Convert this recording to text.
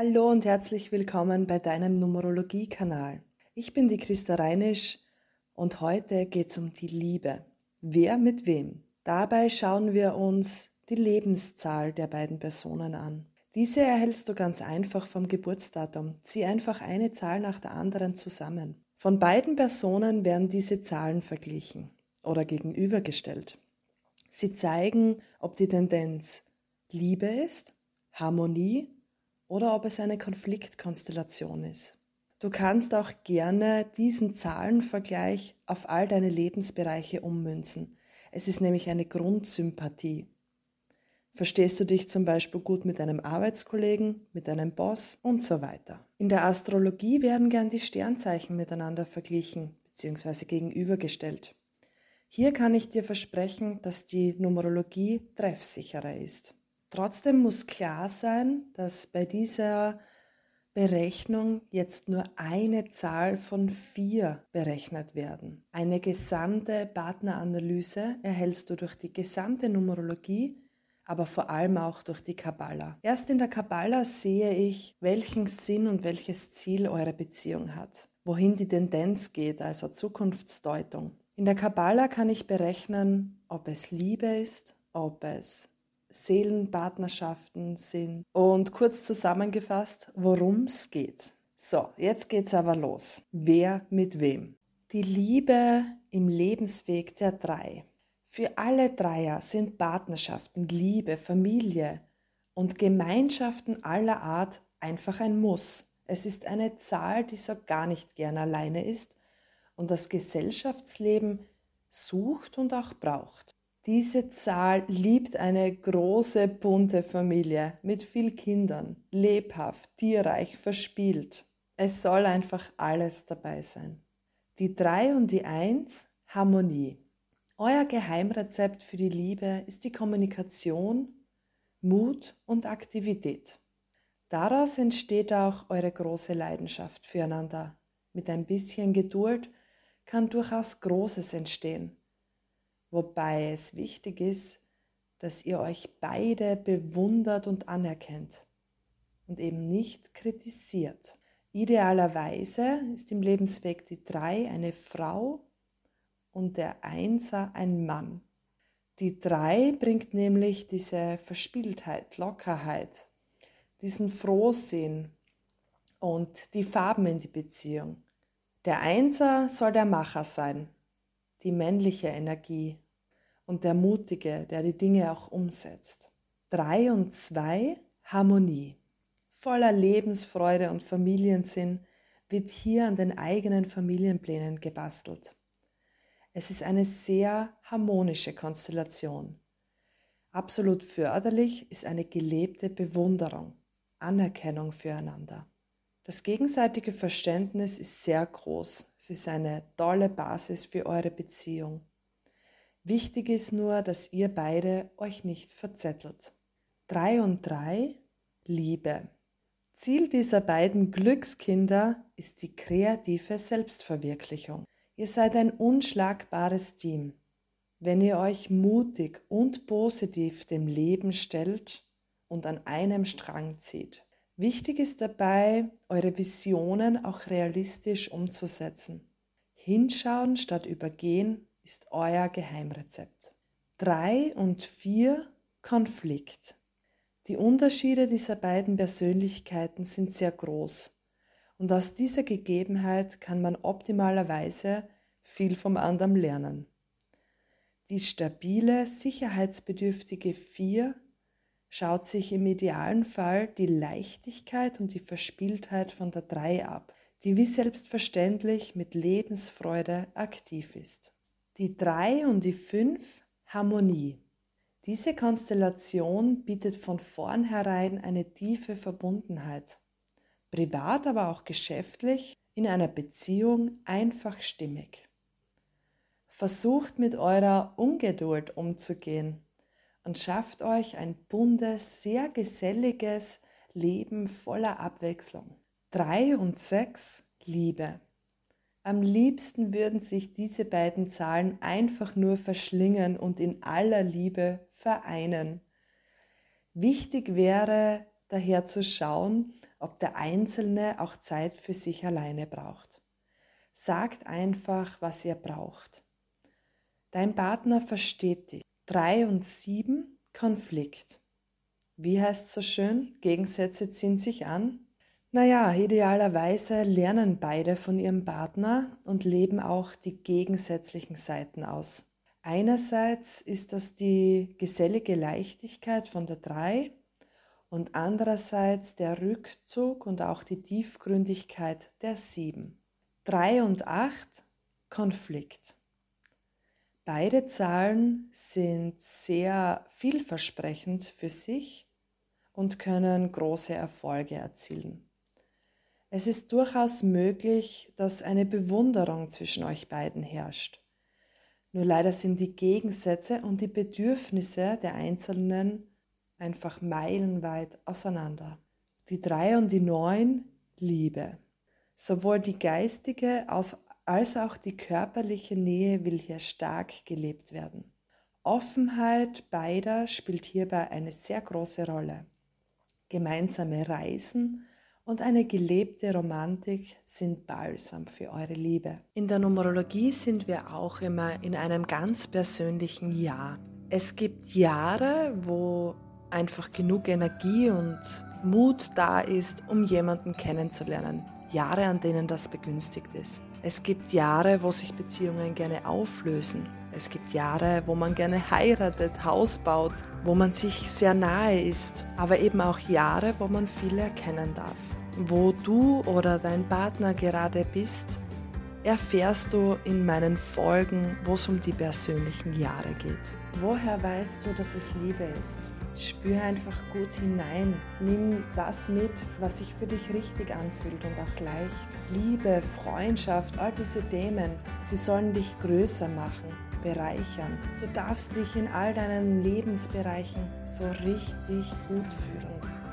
Hallo und herzlich willkommen bei deinem Numerologie-Kanal. Ich bin die Christa Reinisch und heute geht es um die Liebe. Wer mit wem? Dabei schauen wir uns die Lebenszahl der beiden Personen an. Diese erhältst du ganz einfach vom Geburtsdatum. Zieh einfach eine Zahl nach der anderen zusammen. Von beiden Personen werden diese Zahlen verglichen oder gegenübergestellt. Sie zeigen, ob die Tendenz Liebe ist, Harmonie oder ob es eine Konfliktkonstellation ist. Du kannst auch gerne diesen Zahlenvergleich auf all deine Lebensbereiche ummünzen. Es ist nämlich eine Grundsympathie. Verstehst du dich zum Beispiel gut mit einem Arbeitskollegen, mit einem Boss und so weiter. In der Astrologie werden gern die Sternzeichen miteinander verglichen bzw. gegenübergestellt. Hier kann ich dir versprechen, dass die Numerologie treffsicherer ist. Trotzdem muss klar sein, dass bei dieser Berechnung jetzt nur eine Zahl von vier berechnet werden. Eine gesamte Partneranalyse erhältst du durch die gesamte Numerologie, aber vor allem auch durch die Kabbala. Erst in der Kabbala sehe ich, welchen Sinn und welches Ziel eure Beziehung hat, wohin die Tendenz geht, also Zukunftsdeutung. In der Kabbala kann ich berechnen, ob es Liebe ist, ob es Seelenpartnerschaften sind. Und kurz zusammengefasst, worum es geht. So, jetzt geht's aber los. Wer mit wem? Die Liebe im Lebensweg der drei. Für alle Dreier sind Partnerschaften, Liebe, Familie und Gemeinschaften aller Art einfach ein Muss. Es ist eine Zahl, die so gar nicht gern alleine ist und das Gesellschaftsleben sucht und auch braucht. Diese Zahl liebt eine große, bunte Familie mit viel Kindern, lebhaft, tierreich, verspielt. Es soll einfach alles dabei sein. Die 3 und die 1 Harmonie. Euer Geheimrezept für die Liebe ist die Kommunikation, Mut und Aktivität. Daraus entsteht auch eure große Leidenschaft füreinander. Mit ein bisschen Geduld kann durchaus Großes entstehen wobei es wichtig ist, dass ihr euch beide bewundert und anerkennt und eben nicht kritisiert. Idealerweise ist im Lebensweg die drei eine Frau und der Einser ein Mann. Die drei bringt nämlich diese Verspieltheit, Lockerheit, diesen Frohsinn und die Farben in die Beziehung. Der Einser soll der Macher sein, die männliche Energie und der Mutige, der die Dinge auch umsetzt. Drei und zwei Harmonie. Voller Lebensfreude und Familiensinn wird hier an den eigenen Familienplänen gebastelt. Es ist eine sehr harmonische Konstellation. Absolut förderlich ist eine gelebte Bewunderung, Anerkennung füreinander. Das gegenseitige Verständnis ist sehr groß. Es ist eine tolle Basis für eure Beziehung. Wichtig ist nur, dass ihr beide euch nicht verzettelt. 3 und 3 Liebe. Ziel dieser beiden Glückskinder ist die kreative Selbstverwirklichung. Ihr seid ein unschlagbares Team. Wenn ihr euch mutig und positiv dem Leben stellt und an einem Strang zieht. Wichtig ist dabei, eure Visionen auch realistisch umzusetzen. Hinschauen statt übergehen ist euer Geheimrezept. Drei und vier Konflikt. Die Unterschiede dieser beiden Persönlichkeiten sind sehr groß und aus dieser Gegebenheit kann man optimalerweise viel vom anderen lernen. Die stabile, sicherheitsbedürftige vier schaut sich im idealen Fall die Leichtigkeit und die Verspieltheit von der 3 ab, die wie selbstverständlich mit Lebensfreude aktiv ist. Die 3 und die 5 Harmonie. Diese Konstellation bietet von vornherein eine tiefe Verbundenheit. Privat, aber auch geschäftlich, in einer Beziehung einfach stimmig. Versucht mit eurer Ungeduld umzugehen und schafft euch ein buntes, sehr geselliges Leben voller Abwechslung. Drei und sechs Liebe. Am liebsten würden sich diese beiden Zahlen einfach nur verschlingen und in aller Liebe vereinen. Wichtig wäre daher zu schauen, ob der Einzelne auch Zeit für sich alleine braucht. Sagt einfach, was ihr braucht. Dein Partner versteht dich. Drei und sieben Konflikt. Wie heißt so schön? Gegensätze ziehen sich an. Naja, idealerweise lernen beide von ihrem Partner und leben auch die gegensätzlichen Seiten aus. Einerseits ist das die gesellige Leichtigkeit von der Drei und andererseits der Rückzug und auch die Tiefgründigkeit der Sieben. Drei und acht Konflikt. Beide Zahlen sind sehr vielversprechend für sich und können große Erfolge erzielen. Es ist durchaus möglich, dass eine Bewunderung zwischen euch beiden herrscht. Nur leider sind die Gegensätze und die Bedürfnisse der Einzelnen einfach meilenweit auseinander. Die drei und die neun Liebe. Sowohl die geistige als auch die körperliche Nähe will hier stark gelebt werden. Offenheit beider spielt hierbei eine sehr große Rolle. Gemeinsame Reisen und eine gelebte Romantik sind Balsam für eure Liebe. In der Numerologie sind wir auch immer in einem ganz persönlichen Jahr. Es gibt Jahre, wo einfach genug Energie und Mut da ist, um jemanden kennenzulernen. Jahre, an denen das begünstigt ist. Es gibt Jahre, wo sich Beziehungen gerne auflösen. Es gibt Jahre, wo man gerne heiratet, Haus baut, wo man sich sehr nahe ist. Aber eben auch Jahre, wo man viel erkennen darf wo du oder dein Partner gerade bist, erfährst du in meinen Folgen, wo es um die persönlichen Jahre geht. Woher weißt du, dass es Liebe ist? Spür einfach gut hinein. Nimm das mit, was sich für dich richtig anfühlt und auch leicht. Liebe, Freundschaft, all diese Themen, sie sollen dich größer machen, bereichern. Du darfst dich in all deinen Lebensbereichen so richtig gut fühlen.